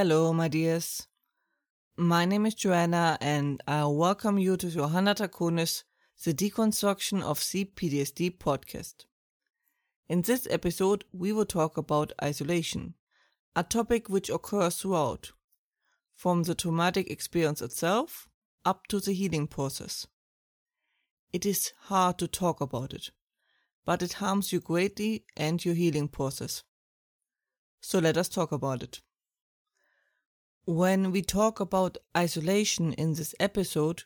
Hello, my dears. My name is Johanna, and I welcome you to Johanna Draconis, the Deconstruction of CPTSD podcast. In this episode, we will talk about isolation, a topic which occurs throughout, from the traumatic experience itself up to the healing process. It is hard to talk about it, but it harms you greatly and your healing process. So let us talk about it. When we talk about isolation in this episode,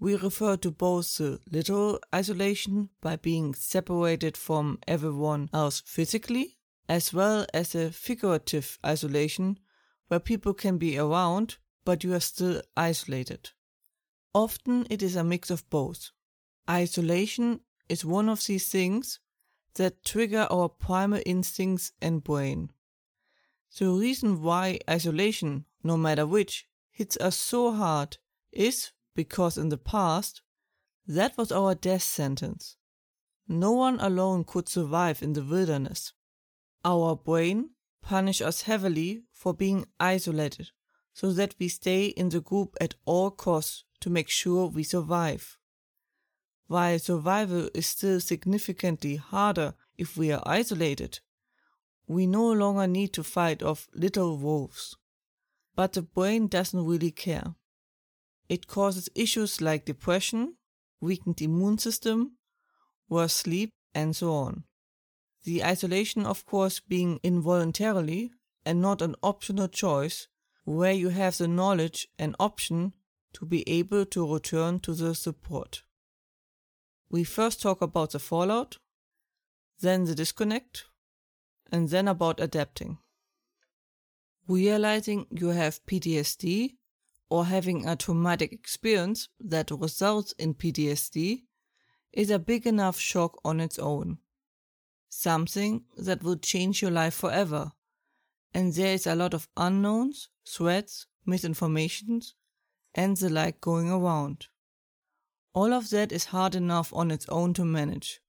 we refer to both the literal isolation by being separated from everyone else physically, as well as a figurative isolation where people can be around but you are still isolated. Often it is a mix of both. Isolation is one of these things that trigger our primal instincts and brain. The reason why isolation, no matter which, hits us so hard is because in the past, that was our death sentence. No one alone could survive in the wilderness. Our brain punish us heavily for being isolated so that we stay in the group at all costs to make sure we survive. While survival is still significantly harder if we are isolated, we no longer need to fight off little wolves. But the brain doesn't really care. It causes issues like depression, weakened immune system, worse sleep, and so on. The isolation, of course, being involuntarily and not an optional choice, where you have the knowledge and option to be able to return to the support. We first talk about the fallout, then the disconnect, and then about adapting. Realizing you have PTSD or having a traumatic experience that results in PTSD is a big enough shock on its own. Something that will change your life forever. And there is a lot of unknowns, threats, misinformations, and the like going around. All of that is hard enough on its own to manage.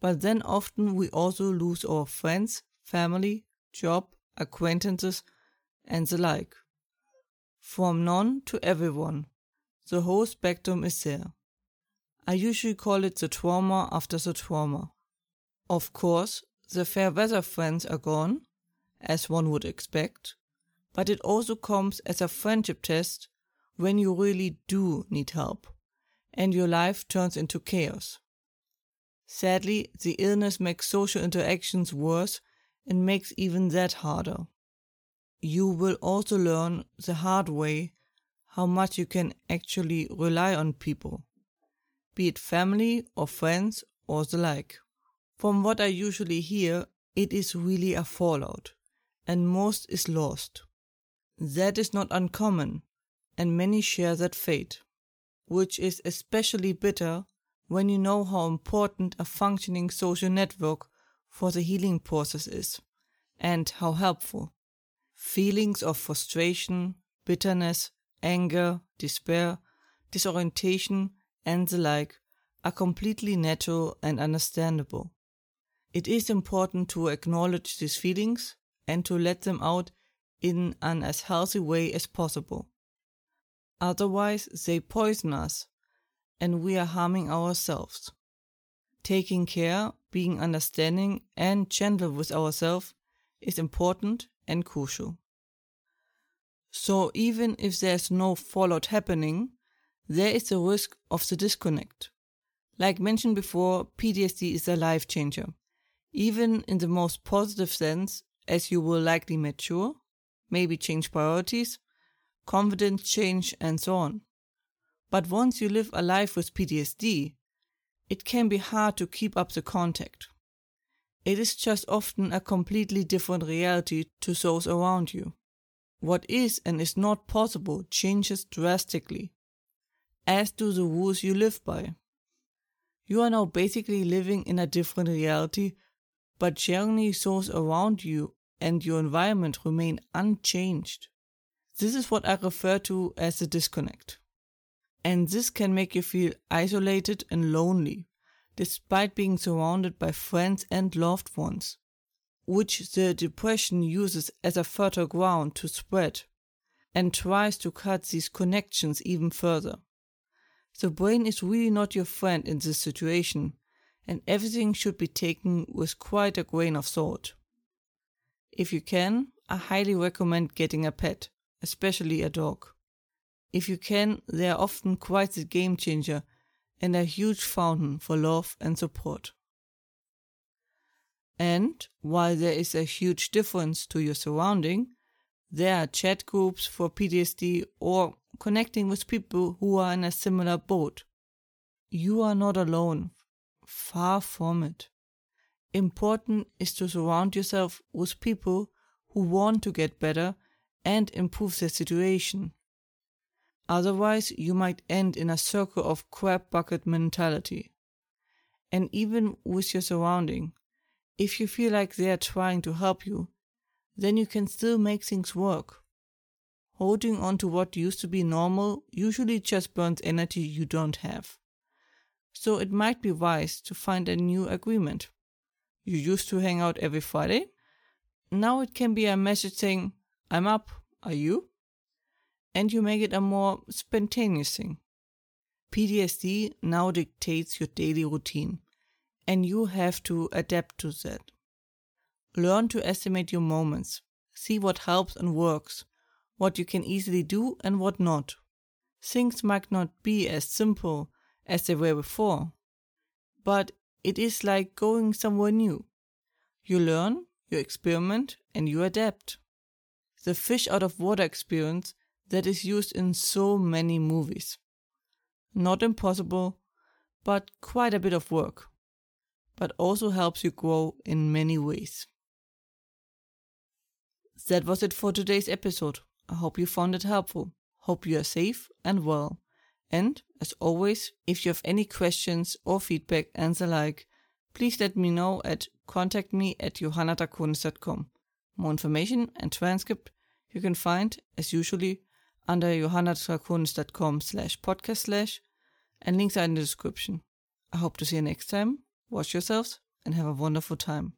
But then often we also lose our friends, family, job, acquaintances, and the like. From none to everyone, the whole spectrum is there. I usually call it the trauma after the trauma. Of course, the fair weather friends are gone, as one would expect, but it also comes as a friendship test when you really do need help and your life turns into chaos. Sadly, the illness makes social interactions worse and makes even that harder. You will also learn the hard way how much you can actually rely on people, be it family or friends or the like. From what I usually hear, it is really a fallout, and most is lost. That is not uncommon, and many share that fate, which is especially bitter when you know how important a functioning social network for the healing process is and how helpful. Feelings of frustration, bitterness, anger, despair, disorientation, and the like are completely natural and understandable. It is important to acknowledge these feelings and to let them out in an as healthy way as possible. Otherwise, they poison us and we are harming ourselves. Taking care, being understanding, and gentle with ourselves is important and crucial. So, even if there's no fallout happening, there is a risk of the disconnect. Like mentioned before, PTSD is a life changer, even in the most positive sense, as you will likely mature, maybe change priorities, confidence change, and so on. But once you live a life with PTSD, it can be hard to keep up the contact. It is just often a completely different reality to those around you. What is and is not possible changes drastically, as do the rules you live by. You are now basically living in a different reality, but generally those around you and your environment remain unchanged. This is what I refer to as the disconnect and this can make you feel isolated and lonely, despite being surrounded by friends and loved ones. which the depression uses as a fertile ground to spread and tries to cut these connections even further. The brain is really not your friend in this situation, and everything should be taken with quite a grain of salt. If you can, I highly recommend getting a pet, especially a dog. If you can, they are often quite a game changer and a huge fountain for love and support. And while there is a huge difference to your surrounding, there are chat groups for PTSD or connecting with people who are in a similar boat. You are not alone. Far from it. Important is to surround yourself with people who want to get better and improve their situation. Otherwise, you might end in a circle of crab bucket mentality. And even with your surrounding, if you feel like they are trying to help you, then you can still make things work. Holding on to what used to be normal usually just burns energy you don't have. So it might be wise to find a new agreement. You used to hang out every Friday. Now it can be a message saying, I'm up, are you? And you make it a more spontaneous thing. PTSD now dictates your daily routine, and you have to adapt to that. Learn to estimate your moments, see what helps and works, what you can easily do and what not. Things might not be as simple as they were before, but it is like going somewhere new. You learn, you experiment, and you adapt. The fish out of water experience that is used in so many movies. Not impossible, but quite a bit of work, but also helps you grow in many ways. That was it for today's episode. I hope you found it helpful. Hope you are safe and well. And, as always, if you have any questions or feedback and the like, please let me know at contact me at johannadraconis.com. More information and transcript you can find, as usually, under johannadraconis.com slash podcast slash, and links are in the description. I hope to see you next time. Watch yourselves and have a wonderful time.